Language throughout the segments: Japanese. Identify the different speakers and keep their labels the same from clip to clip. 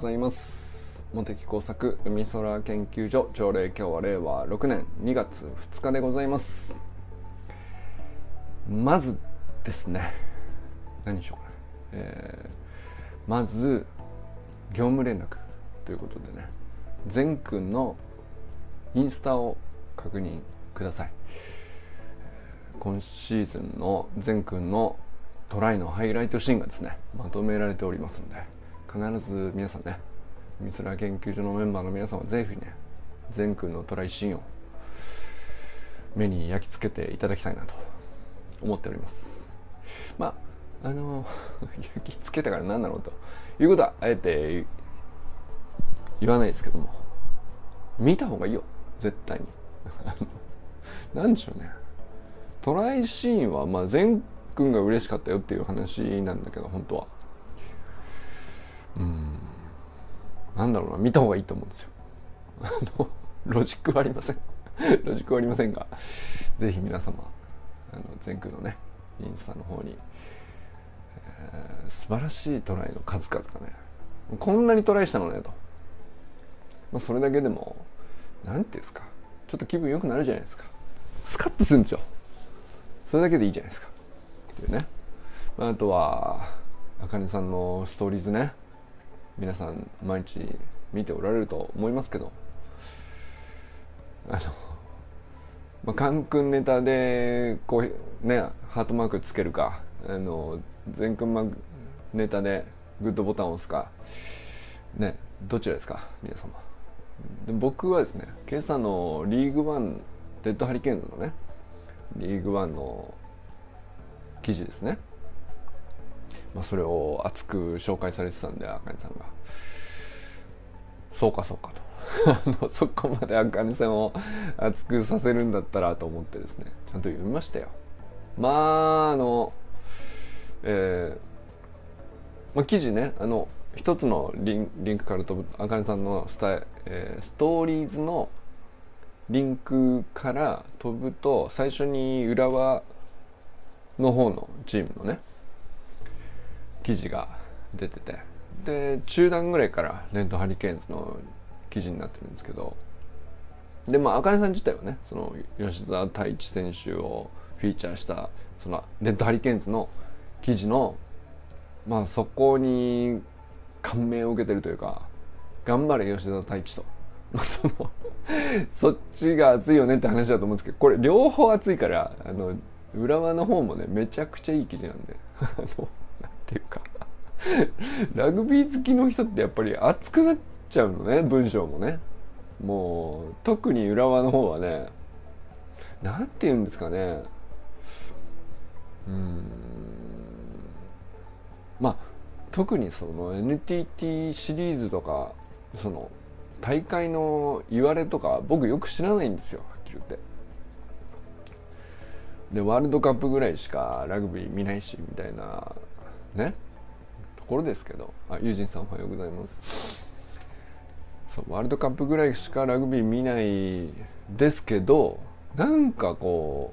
Speaker 1: ざいます。茂木工作海空研究所条例今日は令和6年2月2日でございます。まずですね何にしようかな、えー、まず業務連絡ということでね善くんのインスタを確認ください。今シーズンの善くんのトライのハイライトシーンがですねまとめられておりますので必ず皆さんね三浦研究所のメンバーの皆さんはぜひね善くんのトライシーンを目に焼き付けていただきたいなと思っております。まああの 焼き付けたから何だろうということはあえて言わないですけども見た方がいいよ絶対に。何でしょうね。トライシーンはまあ善くんが嬉しかったよっていう話なんだけど本当は。うん。なんだろうな見た方がいいと思うんですよ。あのロジックはありません。ロジックはありませんがぜひ皆様あの全空のねインスタの方に、えー、素晴らしいトライの数々がねこんなにトライしたのねと、まあ、それだけでも何ていうんですかちょっと気分良くなるじゃないですか。スカッとするんですよ。それだけでいいじゃないですか。っていうね、まあ、あとはあかねさんのストーリーズね。皆さん毎日見ておられると思いますけど。あの、まあ、カン君ネタでこうねハートマークつけるか。あの全君マネタでグッドボタンを押すか。ねどちらですか？皆様。で僕はですね今朝のリーグワンレッドハリケーンズのねリーグワンの記事ですね。まあ、それを熱く紹介されてたんであかねさんが。そうかそうかと。そこまであかねさんを熱くさせるんだったらと思ってですね。ちゃんと読みましたよ。まああのえー、まあ、記事ねあの一つのリンリンクから飛ぶあかねさんのスタ,、えー、ストーリーズのリンクから飛ぶと最初に浦和の方のチームのね記事が出てて。で中段ぐらいからレッドハリケーンズの記事になってるんですけど。でまあ茜さん自体はねその吉澤太一選手をフィーチャーしたそのレッドハリケーンズの記事のまあそこに感銘を受けてるというか頑張れ吉澤太一と。そっちが熱いよねって話だと思うんですけどこれ両方熱いからあの浦和の方もねめちゃくちゃいい記事なんで。っていうか。ラグビー好きの人ってやっぱり熱くなっちゃうのね文章もね。もう特に浦和の方はね。何て言うんですかね。うん。まあ特にその NTT シリーズとかその大会の言われとか僕よく知らないんですよはっきり言って。でワールドカップぐらいしかラグビー見ないしみたいなね。ところですけどあユージンさんおはようございます。そうワールドカップぐらいしかラグビー見ないですけどなんかこ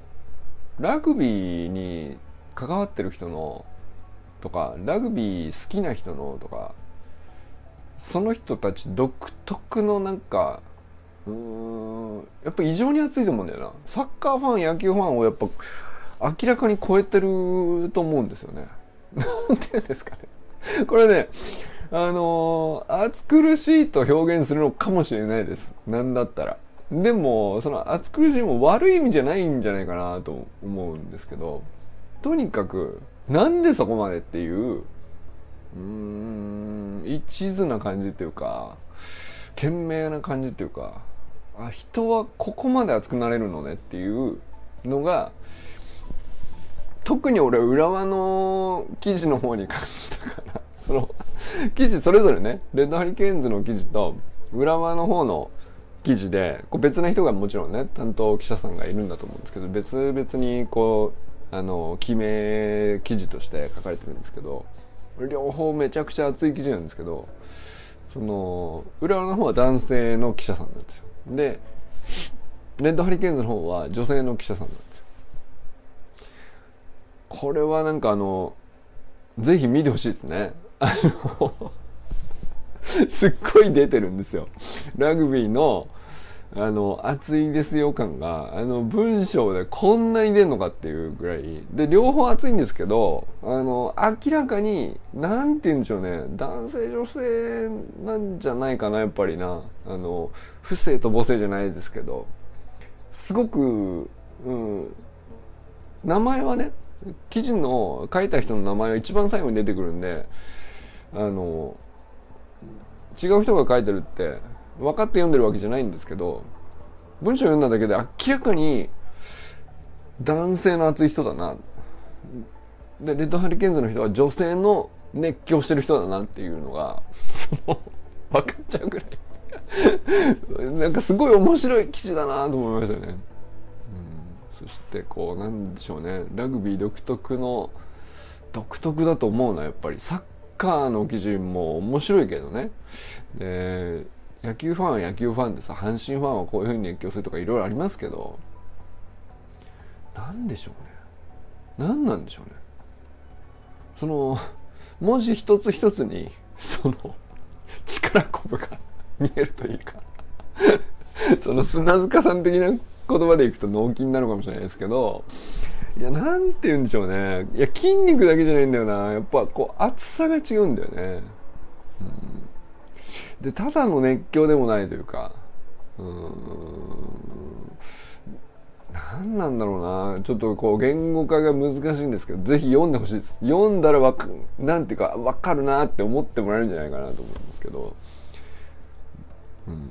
Speaker 1: うラグビーに関わってる人のとかラグビー好きな人のとかその人たち独特のなんかうーんやっぱ異常に熱いと思うんだよな。サッカーファン野球ファンをやっぱ明らかに超えてると思うんですよね。なんていうんですかね。これね、あのー、暑苦しいと表現するのかもしれないです。なんだったら。でも、その暑苦しいも悪い意味じゃないんじゃないかなと思うんですけど、とにかく、なんでそこまでっていう、うん、一途な感じっていうか、懸命な感じっていうか、あ、人はここまで熱くなれるのねっていうのが、特に俺浦和の記事の方に感じたからその記事それぞれねレッドハリケーンズの記事と浦和の方の記事でこう別な人がもちろんね担当記者さんがいるんだと思うんですけど別々にこうあの記名記事として書かれてるんですけど両方めちゃくちゃ熱い記事なんですけどその浦和の方は男性の記者さんなんですよ。でレッドハリケーンズの方は女性の記者さんなんですこれはなんかあの、ぜひ見てほしいですね。あのすっごい出てるんですよ。ラグビーのあの熱いですよ感があの文章でこんなに出んのかっていうぐらい。で両方熱いんですけどあの明らかに何て言うんでしょうね。男性女性なんじゃないかなやっぱりな。あの不正と母性じゃないですけど。すごく、うん、名前はね記事の書いた人の名前は一番最後に出てくるんであの違う人が書いてるって分かって読んでるわけじゃないんですけど文章読んだだけで明らかに男性の熱い人だな。でレッドハリケーンズの人は女性の熱狂してる人だなっていうのが 分かっちゃうぐらい。なんかすごい面白い記事だなと思いましたね、そしてこうなんでしょうねラグビー独特の独特だと思うのはやっぱりサッカーの記事も面白いけどね。で野球ファンは野球ファンでさ阪神ファンはこういうふうに熱狂するとかいろいろありますけど何でしょうね。何なんでしょうね。その文字一つ一つにその力こぶが見えるというかその砂塚さん的な言葉でいくと脳筋なのかもしれないですけどいやなんて言うんでしょうね。いや筋肉だけじゃないんだよな。やっぱこう厚さが違うんだよね、うん。でただの熱狂でもないというかうん。何なんだろうな。ちょっとこう言語化が難しいんですけどぜひ読んでほしいです。読んだらわかなんていうか分かるなって思ってもらえるんじゃないかなと思うんですけど、うん、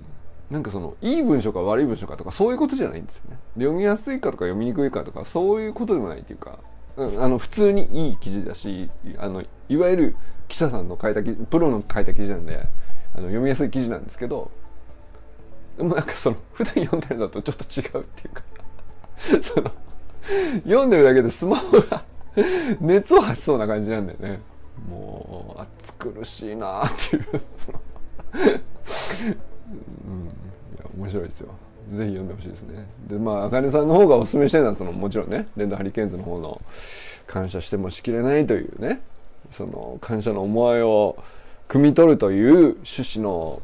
Speaker 1: なんかそのいい文章か悪い文章かとかそういうことじゃないんですよね。読みやすいかとか読みにくいかとかそういうことでもないっていうか、うん、あの普通にいい記事だしあのいわゆる記者さんの書いた記事プロの書いた記事なんであの読みやすい記事なんですけどでもなんかその普段読んでるのとちょっと違うっていうか。その読んでるだけでスマホが熱を発しそうな感じなんだよね。もう暑苦しいなっていうその、面白いですよ。ぜひ読んでほしいですね。でまああかねさんの方がおすすめしてるのはそのもちろんねレンドハリケーンズの方の感謝してもしきれないというねその感謝の思いを汲み取るという趣旨の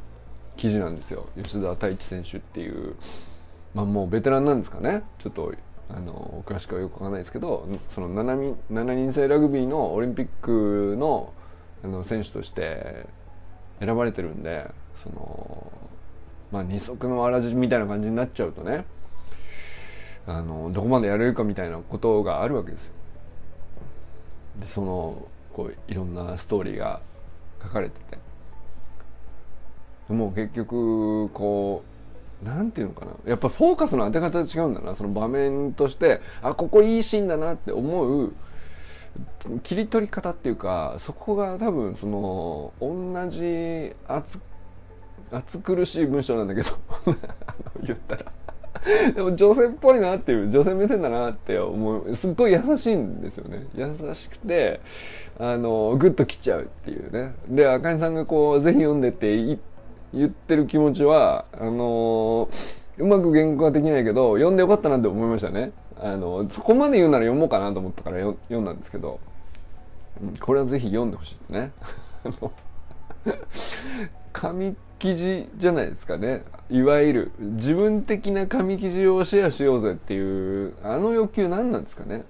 Speaker 1: 記事なんですよ。吉田太一選手っていうまあもうベテランなんですかね。ちょっとあの詳しくはよくわかんないですけどその 7, 7人制ラグビーのオリンピックのあの選手として選ばれてるんでそのまあ二足のわらじみたいな感じになっちゃうとねあのどこまでやれるかみたいなことがあるわけですよ。でそのこういろんなストーリーが書かれてて。もう結局こうなんていうのかな。やっぱフォーカスの当て方違うんだな。その場面としてあここいいシーンだなって思う切り取り方っていうかそこが多分その同じ熱熱苦しい文章なんだけど。言ったら。でも女性っぽいなっていう女性目線だなって思う。すっごい優しいんですよね。優しくてあのグッときちゃうっていうね。で赤井さんがこうぜひ読んでって言ってる気持ちはあのうまく言語化できないけど読んでよかったなって思いましたね。あのそこまで言うなら読もうかなと思ったから読んだんですけど。これはぜひ読んでほしいですね。紙記事じゃないですかね。いわゆる自分的な紙記事をシェアしようぜっていうあの欲求何なんですかね。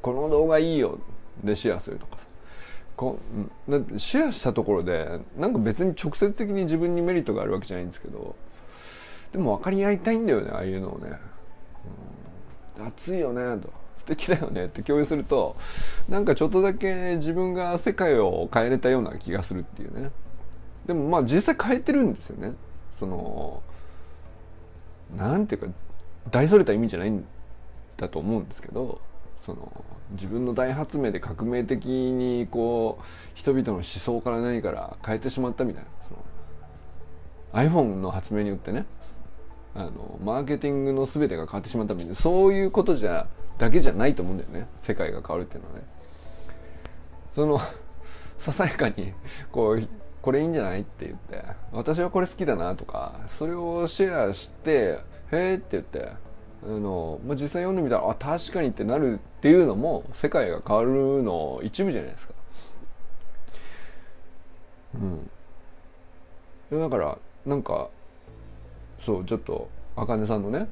Speaker 1: この動画いいよでシェアするとかさ。こシェアしたところでなんか別に直接的に自分にメリットがあるわけじゃないんですけどでも分かり合いたいんだよねああいうのをね、うん、熱いよねと。素敵だよねって共有するとなんかちょっとだけ自分が世界を変えれたような気がするっていうね。でもまあ実際変えてるんですよね。そのなんていうか大それた意味じゃないんだと思うんですけどその自分の大発明で革命的にこう人々の思想から何から変えてしまったみたいな。その iPhone の発明によってねあのマーケティングの全てが変わってしまったみたいな。そういうことじゃだけじゃないと思うんだよね。世界が変わるっていうのはね。そのささやかにこうこれいいんじゃない？って言って私はこれ好きだなとかそれをシェアしてへえって言ってあの、まあ、実際読んでみたらあ確かにってなるっていうのも世界が変わるの一部じゃないですか。うん、いやだからなんかそうちょっとあかねさんのね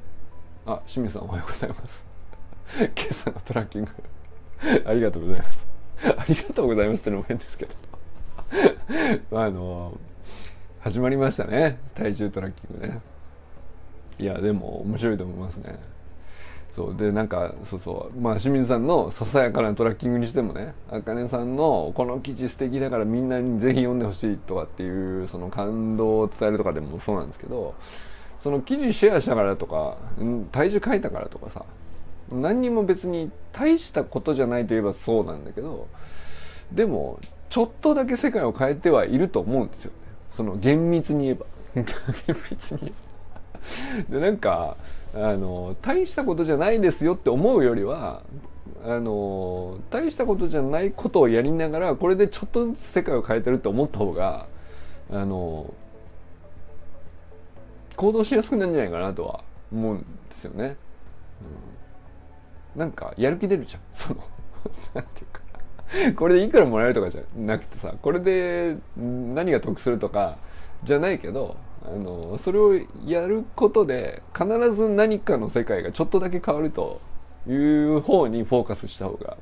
Speaker 1: あ清水さんおはようございます。今朝のトラッキング。ありがとうございます。ありがとうございますってのも変ですけど。あの始まりましたね。体重トラッキングね。いやでも面白いと思いますね。そうでなんかそうそう。まあ清水さんのささやかなトラッキングにしてもねあかねさんのこの記事素敵だからみんなにぜひ読んでほしいとかっていうその感動を伝えるとかでもそうなんですけどその記事シェアしたからとか体重書いたからとかさ何にも別に大したことじゃないといえばそうなんだけどでもちょっとだけ世界を変えてはいると思うんですよ。その厳密に言えば。厳密に言えば。でなんかあの大したことじゃないですよって思うよりはあの大したことじゃないことをやりながらこれでちょっとずつ世界を変えてるって思った方があの行動しやすくなるんじゃないかなとは思うんですよね。うん、なんかやる気出るじゃん。その なんていうか。これでいくらもらえるとかじゃなくてさこれで何が得するとかじゃないけどあのそれをやることで必ず何かの世界がちょっとだけ変わるという方にフォーカスした方が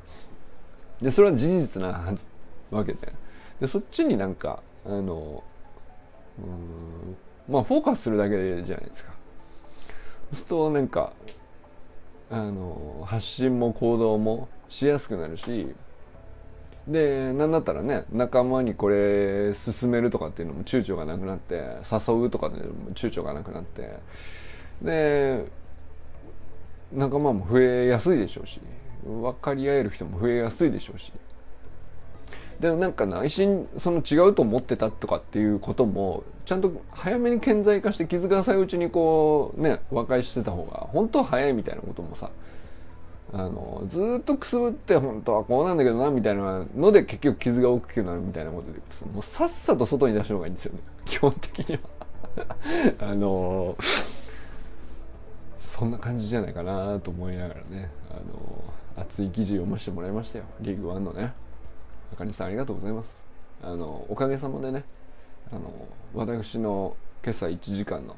Speaker 1: でそれは事実なはずわけで。でそっちになんかあのうんまあフォーカスするだけじゃないですか。そうするとなんかあの発信も行動もしやすくなるしで何だったらね仲間にこれ進めるとかっていうのも躊躇がなくなって誘うとかでも躊躇がなくなってで仲間も増えやすいでしょうし分かり合える人も増えやすいでしょうし。でもなんか内心その違うと思ってたとかっていうこともちゃんと早めに顕在化して気づかないうちにこうね和解してた方が本当は早いみたいなこともさあのずっとくすぶって本当はこうなんだけどなみたいなので結局傷が大きくなるみたいなことでもうさっさと外に出した方がいいんですよね。基本的には。あのそんな感じじゃないかなと思いながらね。あの熱い記事読ませてもらいましたよ。リーグワンのね。あかりさんありがとうございます。あのおかげさまでねあの私の今朝1時間の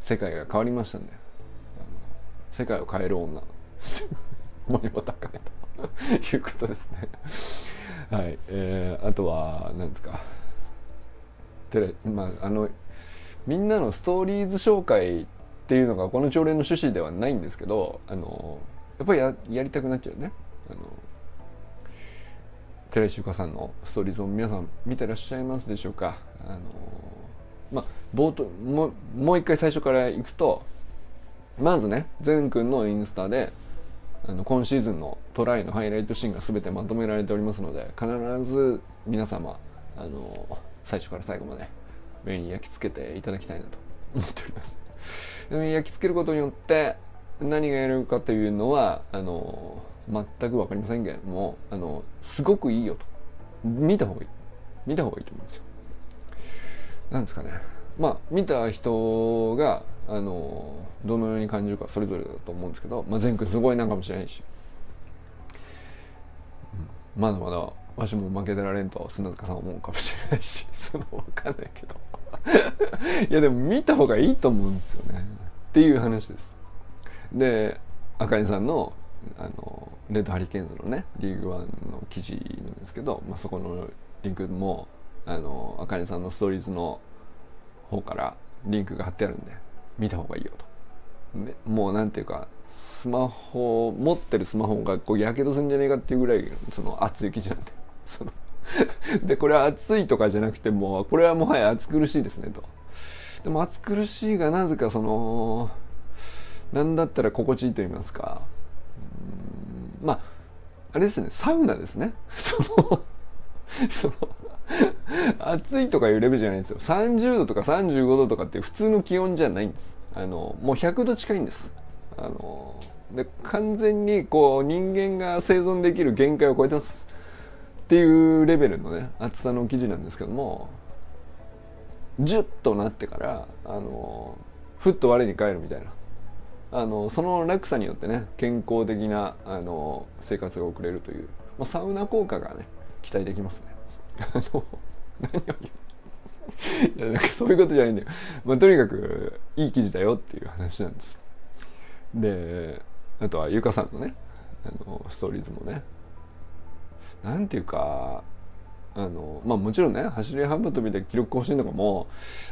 Speaker 1: 世界が変わりましたんで世界を変える女。森本茜ということですね。はい、えー、あとは何ですか？テレまああのみんなのストーリーズ紹介っていうのがこの朝礼の趣旨ではないんですけどあのやっぱりややりたくなっちゃうね。あの寺石由香さんのストーリーズを皆さん見てらっしゃいますでしょうか？あのまあ冒頭ももう一回最初からいくとまずね善くんのインスタであの今シーズンのトライのハイライトシーンが全てまとめられておりますので必ず皆様あの最初から最後まで目に焼き付けていただきたいなと 思っております。焼き付けることによって何がやるかというのはあの全く分かりませんけれどもあのすごくいいよと。見た方がいい。見た方がいいと思うんですよ。なんですかね。まあ見た人があのどのように感じるかそれぞれだと思うんですけど、まあ、前くすごいなんかもしれないし、うん、まだまだわしも負けてられんと砂塚さん思うかもしれないし その分かんないけど。いやでも見た方がいいと思うんですよね。っていう話です。で赤井さんのあのレッドハリケーンズのねリーグワンの記事なんですけど、まあ、そこのリンクもあの赤井さんのストーリーズの方からリンクが貼ってあるんで見た方がいいよと。もうなんていうかスマホ持ってるスマホがこうやけどするんじゃねえかっていうぐらいその熱い記事なんで その でこれは熱いとかじゃなくてもうこれはもはや暑苦しいですねと。でも暑苦しいがなぜかその何だったら心地いいと言いますか。まああれですねサウナですね。そのその暑いとかいうレベルじゃないんですよ。30度とか35度とかって普通の気温じゃないんです。あのもう100度近いんです。あので完全にこう人間が生存できる限界を超えてます。っていうレベルのね厚さの記事なんですけどもジュッとなってからあのふっと我に返るみたいな。あのその落差によってね健康的なあの生活が送れるという、まあ、サウナ効果がね期待できますね。あの何を言ういやなんかそういうことじゃないんだよ、まあ、とにかくいい記事だよっていう話なんです。であとはゆかさんのねあのストーリーズもね。なんていうかあのまあもちろんね走り幅跳びで記録更新とかも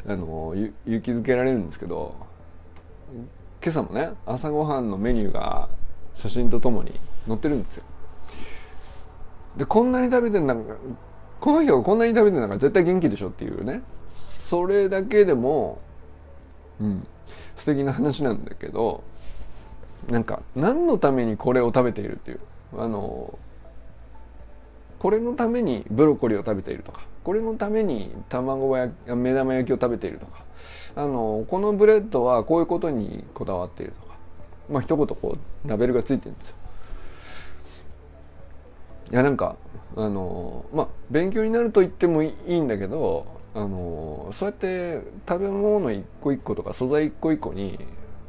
Speaker 1: あの勇気づけられるんですけど今朝もね朝ごはんのメニューが写真とともに載ってるんですよ。でこんなに食べてんだこの人がこんなに食べてんだから絶対元気でしょっていうね。それだけでもうん。素敵な話なんだけどなんか何のためにこれを食べているっていう。あのこれのためにブロッコリーを食べているとか。これのために卵焼き目玉焼きを食べているとか。あのこのブレッドはこういうことにこだわっているとか。まあ一言こうラベルがついてるんですよ。いやなんかあのまあ勉強になると言ってもいいんだけどあのそうやって食べ物一個一個とか素材一個一個に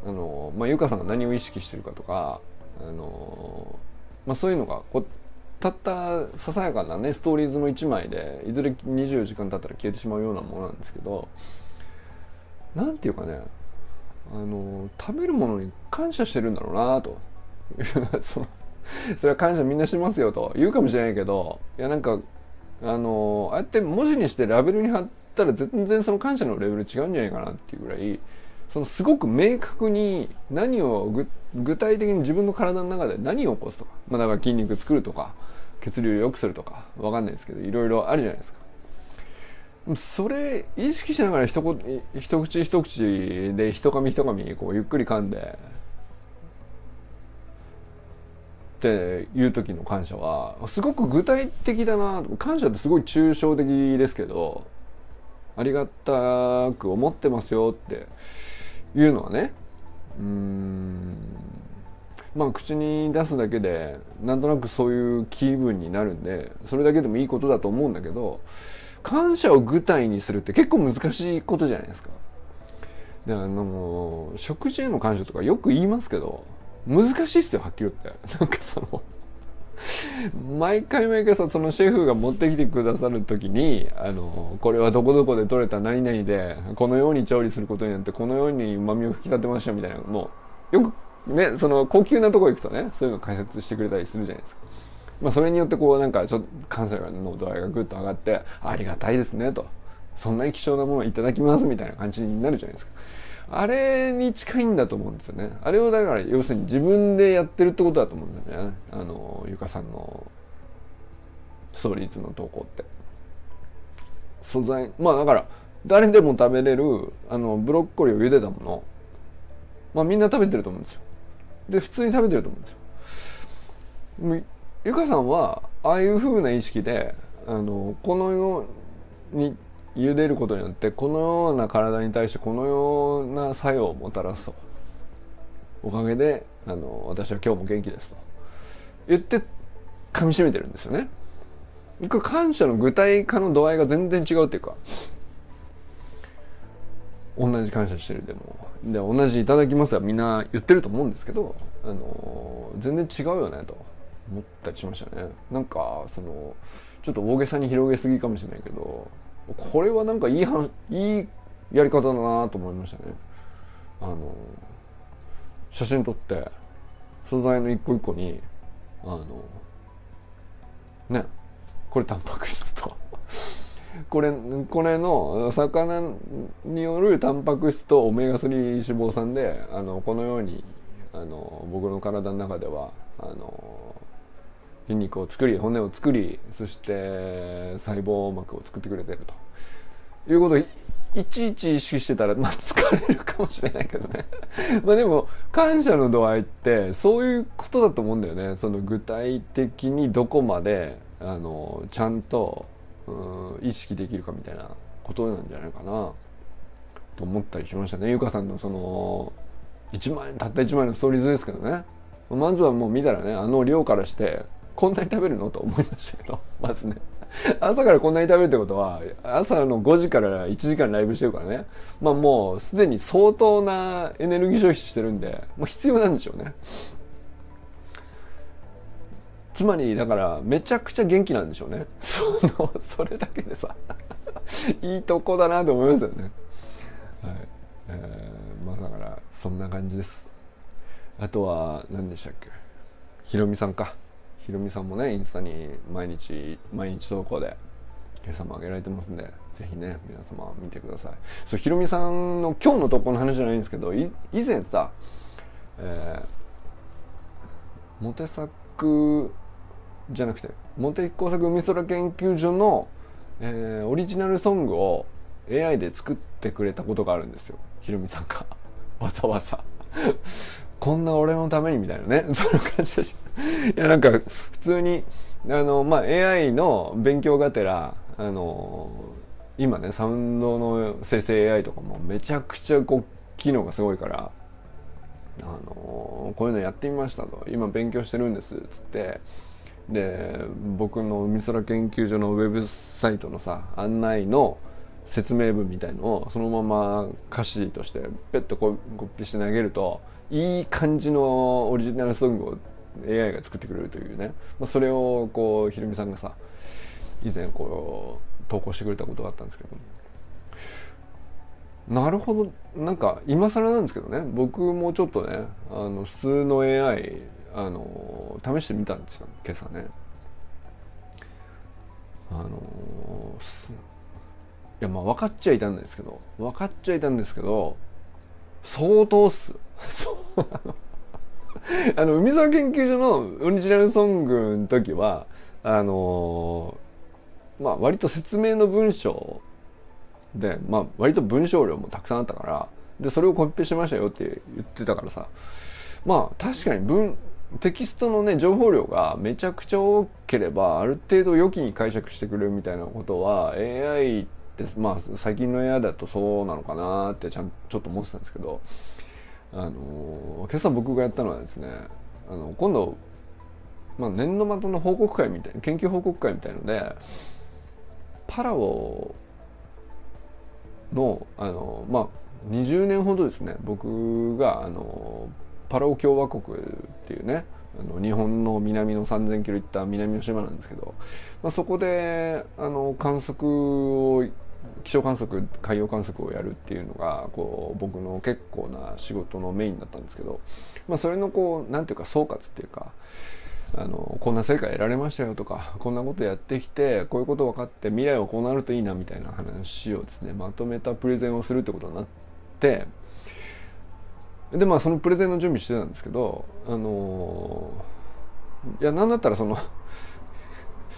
Speaker 1: あの、まあ、ゆかさんが何を意識してるかとかあの、まあ、そういうのがこうたったささやかなねストーリーズの1枚でいずれ24時間経ったら消えてしまうようなものなんですけど何て言うかねあの食べるものに感謝してるんだろうなと。その それは感謝みんなしてますよと言うかもしれないけどいやなんかあのああやって文字にしてラベルに貼ったら全然その感謝のレベル違うんじゃないかなっていうぐらいそのすごく明確に何を具体的に自分の体の中で何を起こすとか、まあ、だから筋肉作るとか血流を良くするとかわかんないですけどいろいろあるじゃないですか。それ意識しながら一一口一口で一噛み一噛みこうゆっくり噛んでっていう時の感謝はすごく具体的だな感謝ってすごい抽象的ですけどありがたく思ってますよっていうのはねうんまあ口に出すだけでなんとなくそういう気分になるんでそれだけでもいいことだと思うんだけど感謝を具体にするって結構難しいことじゃないですか。であの食事への感謝とかよく言いますけど難しいっすよはっきり言って。なんかその毎回毎回さそのシェフが持ってきてくださる時にあのこれはどこどこで取れた何々でこのように調理することによってこのようにうまみを引き立てましたみたいなもうよくねその高級なとこ行くとねそういうの解説してくれたりするじゃないですか。まあ、それによってこうなんかちょっと感謝の度合いがぐっと上がってありがたいですねとそんなに貴重なものをいただきますみたいな感じになるじゃないですか。あれに近いんだと思うんですよね。あれをだから要するに自分でやってるってことだと思うんですよね。あの、ゆかさんのストーリーズの投稿って。素材、まあだから誰でも食べれるあのブロッコリーを茹でたもの、まあみんな食べてると思うんですよ。で、普通に食べてると思うんですよ。ゆかさんはああいう風な意識であのこのように茹でることによってこのような体に対してこのような作用をもたらすと。おかげであの私は今日も元気ですと。言って噛みしめてるんですよね。これ感謝の具体化の度合いが全然違うっていうか。同じ感謝してるでも。で同じいただきますはみんな言ってると思うんですけどあの全然違うよねと思ったりしましたね。なんかそのちょっと大げさに広げすぎかもしれないけどこれはなんかいいいいやり方だなと思いましたね。あの写真撮って素材の一個一個にあのねこれタンパク質と これこれの魚によるタンパク質とオメガ3脂肪酸であのこのようにあの僕の体の中ではあの筋肉を作り骨を作りそして細胞膜を作ってくれてると。いうことをいちいち意識してたら、まあ、疲れるかもしれないけどね。まあでも感謝の度合いってそういうことだと思うんだよね。その具体的にどこまであのちゃんとうん意識できるかみたいなことなんじゃないかな。と思ったりしましたね。ゆかさんのその1万円たった1万円のストーリーズですけどね。まずはもう見たらねあの量からしてこんなに食べるの？と思いましたけど、まずね。朝からこんなに食べるってことは、朝の5時から1時間ライブしてるからね。まあもうすでに相当なエネルギー消費してるんで、もう必要なんでしょうね。つまりだからめちゃくちゃ元気なんでしょうね。そのそれだけでさ いいとこだなと思いますよね。はい。えー、まあだからそんな感じです。あとは何でしたっけ？ひろみさんか。ひろみさんもねインスタに毎日毎日投稿で今朝も上げられてますんでぜひね皆様見てください。そうひろみさんの今日の投稿の話じゃないんですけど以前さ、えー、モテ作じゃなくてモテ工作海空研究所の、えー、オリジナルソングを AI で作ってくれたことがあるんですよ。ひろみさんが。わざわざ。こんな俺のためにみたいなね。そんな感じでしいやなんか普通にあのまあ AI の勉強がてらあの今ねサウンドの生成 AI とかもめちゃくちゃこう機能がすごいからあのこういうのやってみましたと。今勉強してるんですっつって。で僕の海空研究所のウェブサイトのさ案内の説明文みたいのをそのまま歌詞としてペッとこうコピーして投げるといい感じのオリジナルソングを AI が作ってくれるというね、まあ、それをこうひろみさんがさ以前こう投稿してくれたことがあったんですけど。なるほど。なんか今更なんですけどね。僕もちょっとねあの普通の AI あの試してみたんですよ。今朝ね。あのいやまあ分かっちゃいたんですけど。分かっちゃいたんですけど相当っす。そうあの海沢研究所のオリジナルソングの時はあのまあ割と説明の文章でまあ割と文章量もたくさんあったからでそれをコピペしましたよって言ってたからさまあ確かに文テキストのね情報量がめちゃくちゃ多ければある程度良きに解釈してくれるみたいなことは AI ってまあ最近の AI だとそうなのかなってちゃんちょっと思ってたんですけどあの今朝僕がやったのはですねあの今度、まあ、年度末の報告会みたいな研究報告会みたいのでパラオのあのまあ20年ほどですね僕があのパラオ共和国っていうねあの日本の南の3,000キロ行った南の島なんですけど、まあ、そこであの観測を気象観測海洋観測をやるっていうのがこう僕の結構な仕事のメインだったんですけど、まあ、それのこうなんていうか総括っていうかあのこんな成果得られましたよとかこんなことやってきてこういうこと分かって未来はこうなるといいなみたいな話をですねまとめたプレゼンをするってことになってでまあそのプレゼンの準備してたんですけどあのいや何だったらその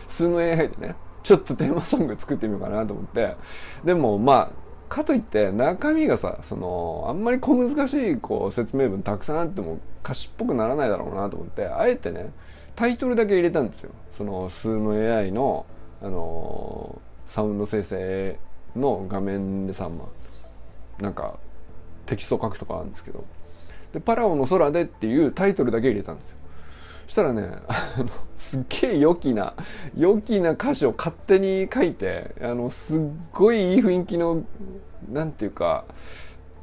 Speaker 1: 数の AI でねちょっとテーマソング作ってみようかなと思って。でもまあかといって中身がさそのあんまり小難しいこう説明文たくさんあっても歌詞っぽくならないだろうなと思ってあえてねタイトルだけ入れたんですよ。その数の AI のあのサウンド生成の画面でさ、まあ、なんかテキスト書くとかあるんですけど。で「パラオの空で」っていうタイトルだけ入れたんですよ。そしたらねあのすっげえ良きな良きな歌詞を勝手に書いてあのすっごいいい雰囲気のなんていうか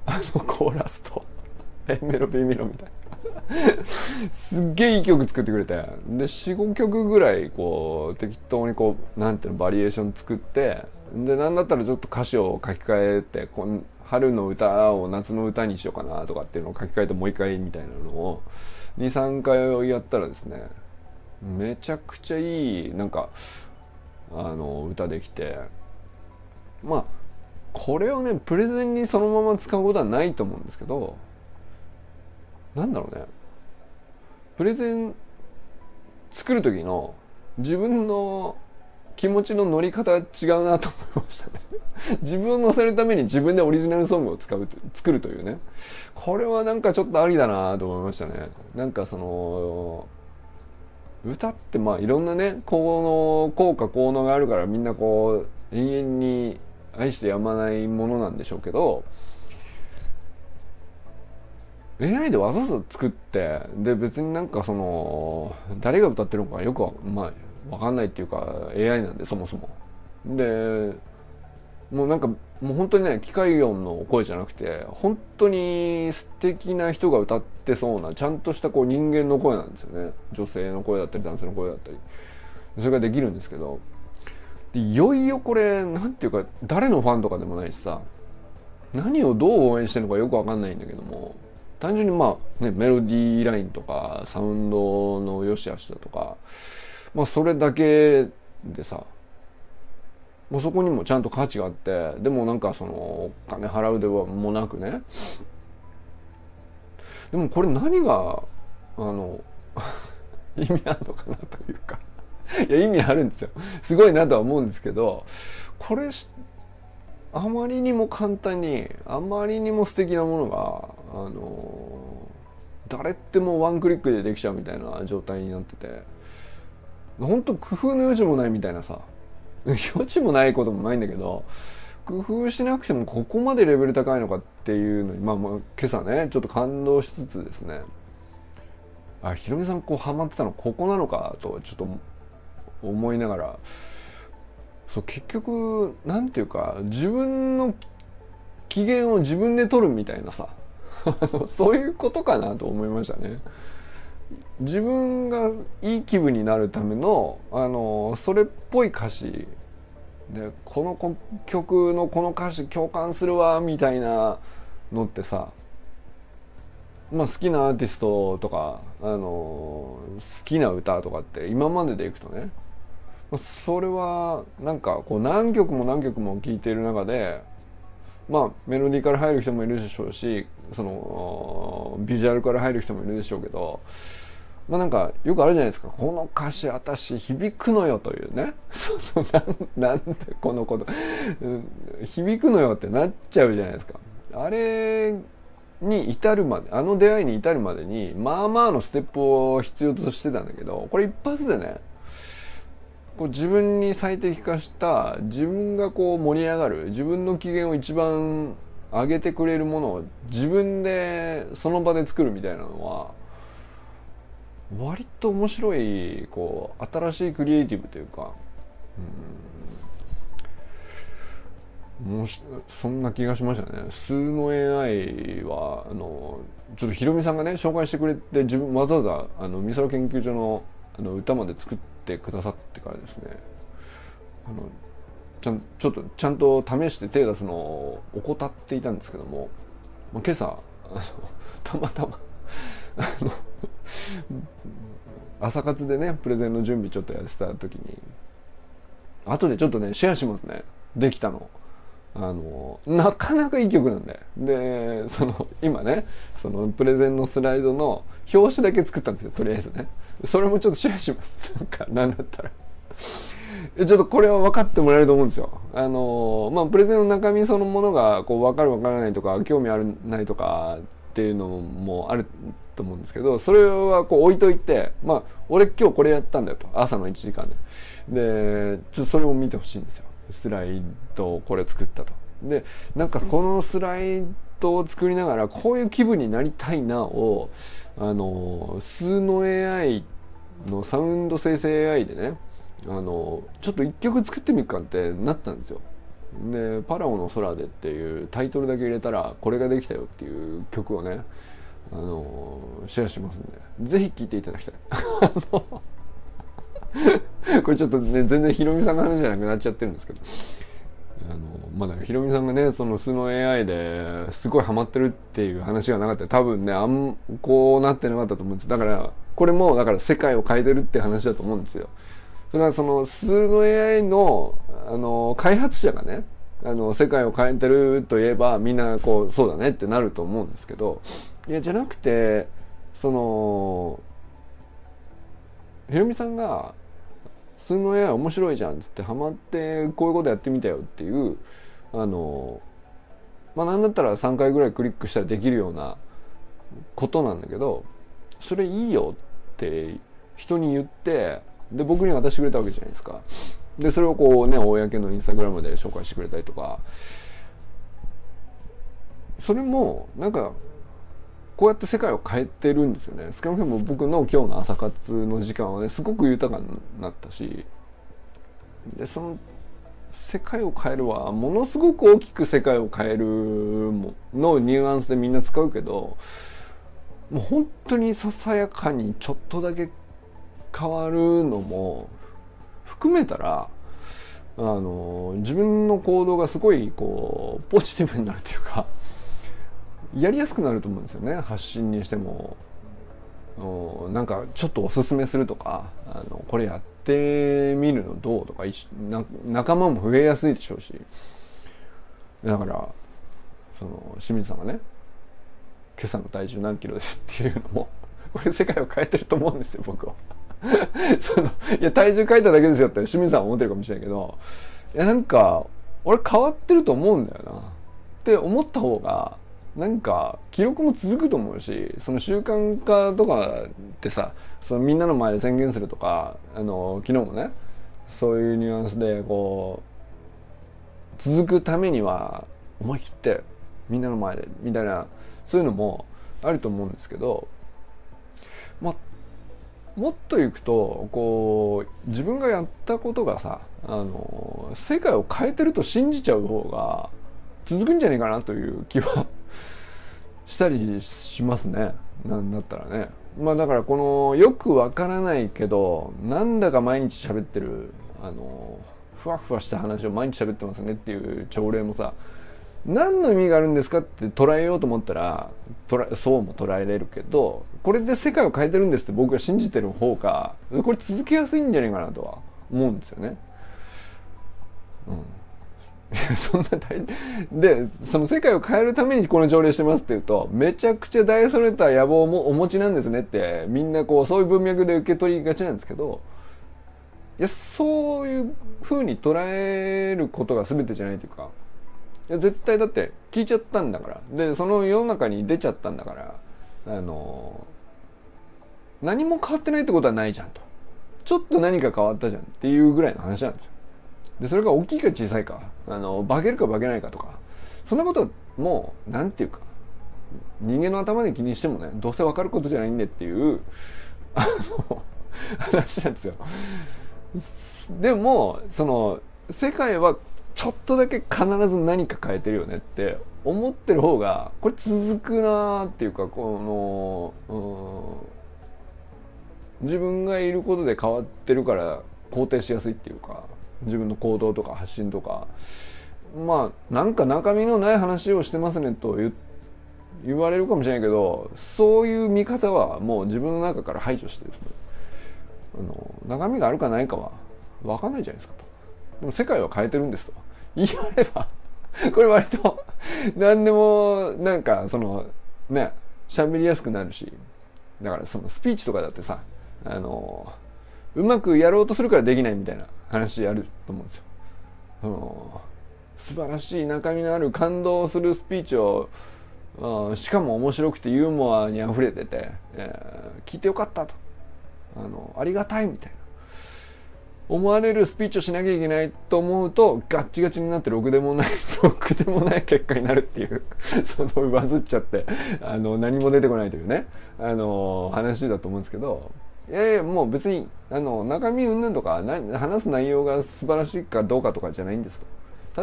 Speaker 1: あのコーラスと「メロビメロ」みたいな。すっげえいい曲作ってくれて。で45曲ぐらいこう適当にこうなんていうのバリエーション作ってでなんだったらちょっと歌詞を書き換えてこん春の歌を夏の歌にしようかなとかっていうのを書き換えてもう一回みたいなのを23回やったらですねめちゃくちゃいいなんかあの歌できてまあこれをねプレゼンにそのまま使うことはないと思うんですけどなんだろうねプレゼン作る時の自分の気持ちの乗り方違うなと思いましたね。自分を乗せるために自分でオリジナルソングを使う作るというね。これはなんかちょっとありだなと思いましたね。なんかその歌ってまあいろんなね効能効果効能があるからみんなこう永遠に愛してやまないものなんでしょうけど AI でわざわざ作ってで別になんかその誰が歌ってるのかよくまあ分かんないっていうか AI なんでそもそも。でもうなんかもう本当にね機械音の声じゃなくて本当に素敵な人が歌ってそうなちゃんとしたこう人間の声なんですよね。女性の声だったり男性の声だったり。それができるんですけど。いよいよこれなんていうか誰のファンとかでもないしさ何をどう応援してるのかよく分かんないんだけども単純にまあねメロディーラインとかサウンドの良し悪しだとかまあそれだけでさもうそこにもちゃんと価値があってでもなんかそのお金払うではもなくね。でもこれ何があの 意味あるのかなというか。いや意味あるんですよ。すごいなとは思うんですけどこれあまりにも簡単にあまりにも素敵なものがあの誰ってもワンクリックでできちゃうみたいな状態になってて。本当工夫の余地もないみたいなさ。余地もないこともないんだけど工夫しなくてもここまでレベル高いのかっていうのにまあまあ今朝ねちょっと感動しつつですね。あひろみさんこうハマってたのここなのかとちょっと思いながら。そう結局なんていうか自分の機嫌を自分で取るみたいなさ。そういうことかなと思いましたね。自分がいい気分になるためのあのそれっぽい歌詞でこの曲のこの歌詞共感するわみたいなのってさまあ好きなアーティストとかあの好きな歌とかって今まででいくとねそれはなんかこう何曲も何曲も聴いている中でまあメロディーから入る人もいるでしょうしそのビジュアルから入る人もいるでしょうけどまあなんかよくあるじゃないですか。この歌詞私響くのよというね。そのなんなんでこのこと。響くのよってなっちゃうじゃないですか。あれに至るまであの出会いに至るまでにまあまあのステップを必要としてたんだけどこれ一発でねこう自分に最適化した自分がこう盛り上がる自分の機嫌を一番上げてくれるものを自分でその場で作るみたいなのは割と面白いこう新しいクリエイティブというかうんもしそんな気がしましたね。数の AI はあのちょっとヒロミさんがね紹介してくれて自分わざわざあの美空研究所のあの歌まで作っててくださってからですね。あのちゃんちょっとちゃんと試して手出すのを怠っていたんですけども、まあ、今朝あのたまたまあの朝活でねプレゼンの準備ちょっとやってた時に後でちょっとねシェアしますね。できたのあのなかなかいい曲なんででその今ねそのプレゼンのスライドの表紙だけ作ったんですよとりあえずね。それもちょっとシェアします。なんかなんだったら。ちょっとこれは分かってもらえると思うんですよ。あのまあ、プレゼンの中身そのものがこう分かる分からないとか興味あるないとかっていうのもあると思うんですけどそれはこう置いといてまあ俺今日これやったんだよと。朝の1時間で。でちょっとそれを見てほしいんですよ。スライドをこれ作ったと。でなんかこのスライドを作りながらこういう気分になりたいなをあの数の AI のサウンド生成 AI でねあのちょっと一曲作ってみるかってなったんですよ。で「パラオの空で」っていうタイトルだけ入れたらこれができたよっていう曲をねあのシェアしますんで。ぜひ聴いていただきたい。これちょっとね全然ヒロミさんの話じゃなくなっちゃってるんですけど。あのまだヒロミさんがねその素の AI ですごいハマってるっていう話がなかった。多分ねあんこうなってなかったと思うんです。だからこれもだから世界を変えてるって話だと思うんですよ。それはその素の AI のあの開発者がねあの世界を変えてるといえばみんなこうそうだねってなると思うんですけど。いやじゃなくてそのひろみさんが「数の AI 面白いじゃん」っつってハマってこういうことやってみたよっていうあのまあなんだったら3回ぐらいクリックしたらできるようなことなんだけどそれいいよって人に言ってで僕に渡してくれたわけじゃないですか。でそれをこうね公のインスタグラムで紹介してくれたりとかそれもなんかこうやって世界を変えてるんですよね。少なくとも僕の今日の朝活の時間はねすごく豊かになったし。でその世界を変えるはものすごく大きく世界を変えるのニュアンスでみんな使うけどもう本当にささやかにちょっとだけ変わるのも含めたらあの自分の行動がすごいこうポジティブになるというかやりやすくなると思うんですよね。発信にしても。なんかちょっとおすすめするとかあのこれやってみるのどうとか仲間も増えやすいでしょうし。だからその清水さんがね今朝の体重何キロですっていうのも これ世界を変えてると思うんですよ僕は。そのいや体重変えただけですよって清水さんは思ってるかもしれないけどいやなんか俺変わってると思うんだよな。って思った方がなんか記録も続くと思うしその習慣化とかってさそのみんなの前で宣言するとかあの昨日もねそういうニュアンスでこう続くためには思い切ってみんなの前でみたいなそういうのもあると思うんですけどまもっと言くとこう自分がやったことがさあの世界を変えてると信じちゃう方が続くんじゃないかなという気はしたりしますね。なんだったらね。まあだからこのよくわからないけどなんだか毎日喋ってるあのふわふわした話を毎日喋ってますねっていう朝礼もさ何の意味があるんですかって捉えようと思ったらそうも捉えれるけどこれで世界を変えてるんですって僕が信じてる方がこれ続けやすいんじゃないかなとは思うんですよね。うん。そんな大でその世界を変えるためにこの条例してますって言うとめちゃくちゃ大それた野望もお持ちなんですねってみんなこうそういう文脈で受け取りがちなんですけどいやそういうふうに捉えることが全てじゃないというかいや絶対だって聞いちゃったんだから。でその世の中に出ちゃったんだからあの何も変わってないってことはないじゃんと。ちょっと何か変わったじゃんっていうぐらいの話なんですよ。でそれが大きいか小さいかあの化けるか化けないかとかそんなこともう何て言うか人間の頭で気にしてもねどうせ分かることじゃないんでっていうあの話なんですよ。でもその世界はちょっとだけ必ず何か変えてるよねって思ってる方がこれ続くなーっていうかこの、自分がいることで変わってるから肯定しやすいっていうか自分の行動とか発信とか。まあなんか中身のない話をしてますねと言言われるかもしれないけどそういう見方はもう自分の中から排除してですね。あの中身があるかないかは分かんないじゃないですかと。でも世界は変えてるんですと。言わればこれ割と何でもなんかそのね喋りやすくなるし。だからそのスピーチとかだってさあのうまくやろうとするからできないみたいな。話あると思うんですよ。その素晴らしい中身のある感動するスピーチをしかも面白くてユーモアにあふれてて、えー、聞いてよかったとあのありがたいみたいな思われるスピーチをしなきゃいけないと思うとガッチガチになってろくでもない ろくでもない結果になるっていう そのバズっちゃってあの何も出てこないというねあの話だと思うんですけどいやいやもう別にあの中身云々とか話す内容が素晴らしいかどうかとかじゃないんですと。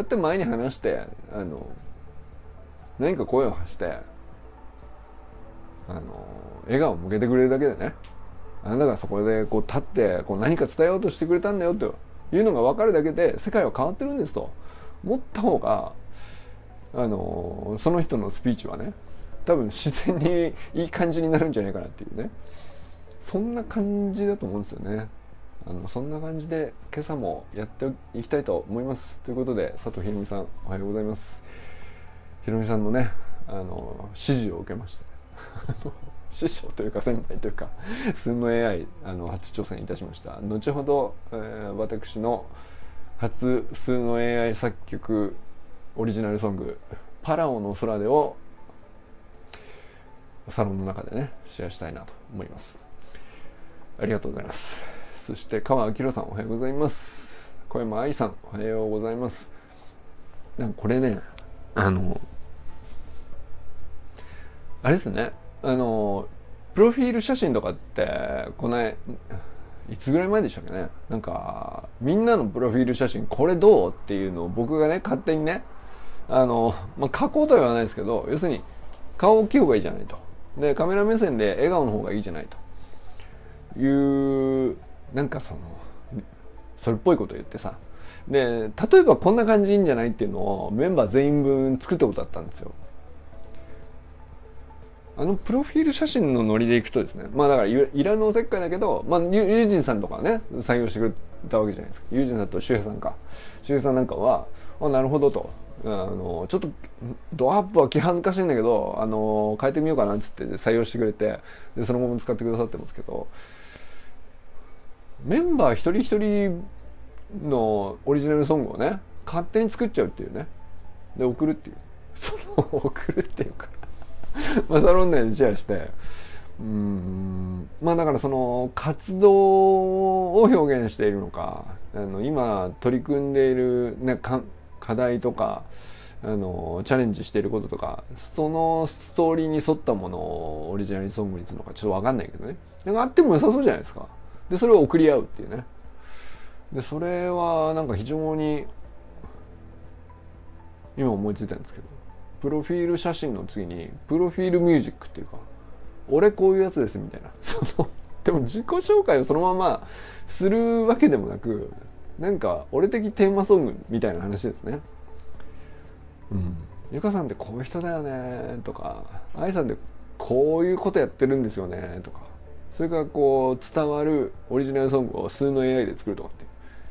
Speaker 1: 立って前に話してあの何か声を発してあの笑顔を向けてくれるだけでね。あなたがそこでこう立ってこう何か伝えようとしてくれたんだよというのが分かるだけで世界は変わってるんですと。思った方があのその人のスピーチはね多分自然にいい感じになるんじゃないかなっていうね。そんな感じだと思うんですよね。あのそんな感じで今朝もやっていきたいと思います。ということで佐藤ひろみさんおはようございます。ひろみさんのねあの指示を受けまして 師匠というか先輩というかスンの AI あの初挑戦いたしました後ほど、えー、私の初数の AI 作曲オリジナルソング「パラオの空で」をサロンの中でねシェアしたいなと思いますありがとうございます。そして川明さんおはようございます。小山愛さんおはようございます。なんかこれね、あの、あれですね、あの、プロフィール写真とかって、こない、いつぐらい前でしたっけねなんかみんなのプロフィール写真これどうっていうのを僕がね勝手にねあの、まあ、書こうとは言わないですけど要するに顔大きい方がいいじゃないとでカメラ目線で笑顔の方がいいじゃないというなんかそのそれっぽいこと言ってさ。で例えばこんな感じいいんじゃないっていうのをメンバー全員分作ったことあったんですよ。あのプロフィール写真のノリでいくとですねまあだからいらぬおせっかいだけど、まあ、ユージンさんとかね採用してくれたわけじゃないですか。ユージンさんと周平さんか。周平さんなんかはあなるほどと。あのちょっとドアップは気恥ずかしいんだけどあの変えてみようかなっつって採用してくれてでその後も使ってくださってますけどメンバー一人一人のオリジナルソングをね勝手に作っちゃうっていうね。で送るっていう。その送るっていうか。まあサロン内でシェアして。うん。まあだからその活動を表現しているのかあの今取り組んでいる、ね、課題とかあのチャレンジしていることとかそのストーリーに沿ったものをオリジナルソングにするのかちょっと分かんないけどね。なんかあっても良さそうじゃないですか。でそれを送り合うっていうね。でそれはなんか非常に今思いついたんですけどプロフィール写真の次にプロフィールミュージックっていうか俺こういうやつですみたいな。そのでも自己紹介をそのままするわけでもなくなんか俺的テーマソングみたいな話ですね。うん。ゆかさんってこういう人だよねとか愛さんってこういうことやってるんですよねとかそれからこう伝わるオリジナルソングを数の AI で作るとかっ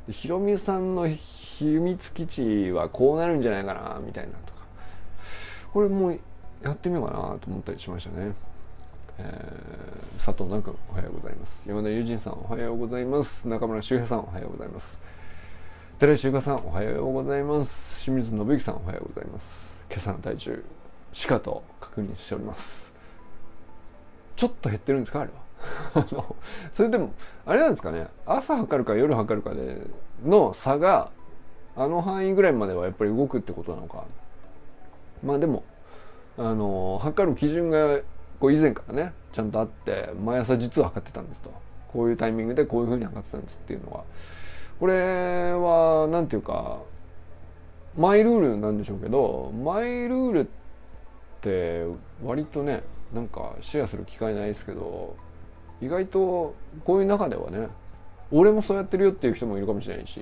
Speaker 1: て。ひろみさんの秘密基地はこうなるんじゃないかなみたいなとか。これもうやってみようかなと思ったりしましたね、えー、佐藤南君おはようございます。山田友人さんおはようございます。中村修平さんおはようございます。寺井修香さんおはようございます。清水信之さんおはようございます。今朝の体重しかと確認しております。ちょっと減ってるんですかあれは？あのそれでもあれなんですかね。朝測るか夜測るかでの差があの範囲ぐらいまではやっぱり動くってことなのか。まあでもあの測る基準がこう以前からねちゃんとあって毎朝実は測ってたんですと。こういうタイミングでこういうふうに測ってたんですっていうのは。これは何ていうかマイルールなんでしょうけどマイルールって割とねなんかシェアする機会ないですけど意外とこういう中ではね俺もそうやってるよっていう人もいるかもしれないし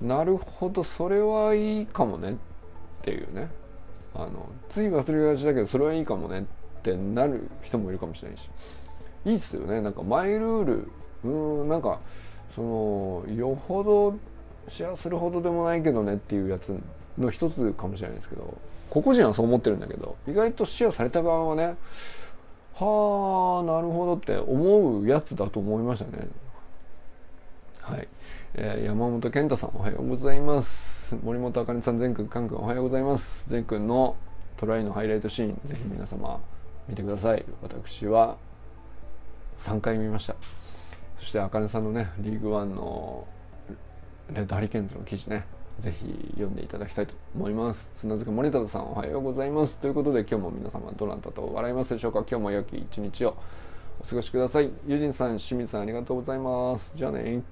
Speaker 1: なるほどそれはいいかもねっていうね。あのつい忘れがちだけどそれはいいかもねってなる人もいるかもしれないし。いいっすよね。なんかマイルールうんなんかそのよほどシェアするほどでもないけどねっていうやつの一つかもしれないですけど個々人はそう思ってるんだけど意外とシェアされた側はねはあなるほどって思うやつだと思いましたね。はい、えー、山本健太さんおはようございます。森本あかねさん全くんかんくんおはようございます。全くんのトライのハイライトシーンぜひ皆様見てください。私は3回見ました。そしてあかねさんのねリーグワンのレッドハリケーンズの記事ね。ぜひ読んでいただきたいと思います。砂塚森田さんおはようございます。ということで今日も皆様どなたと笑いますでしょうか今日も良き一日をお過ごしください。ユジンさん、清水さんありがとうございます。じゃあね。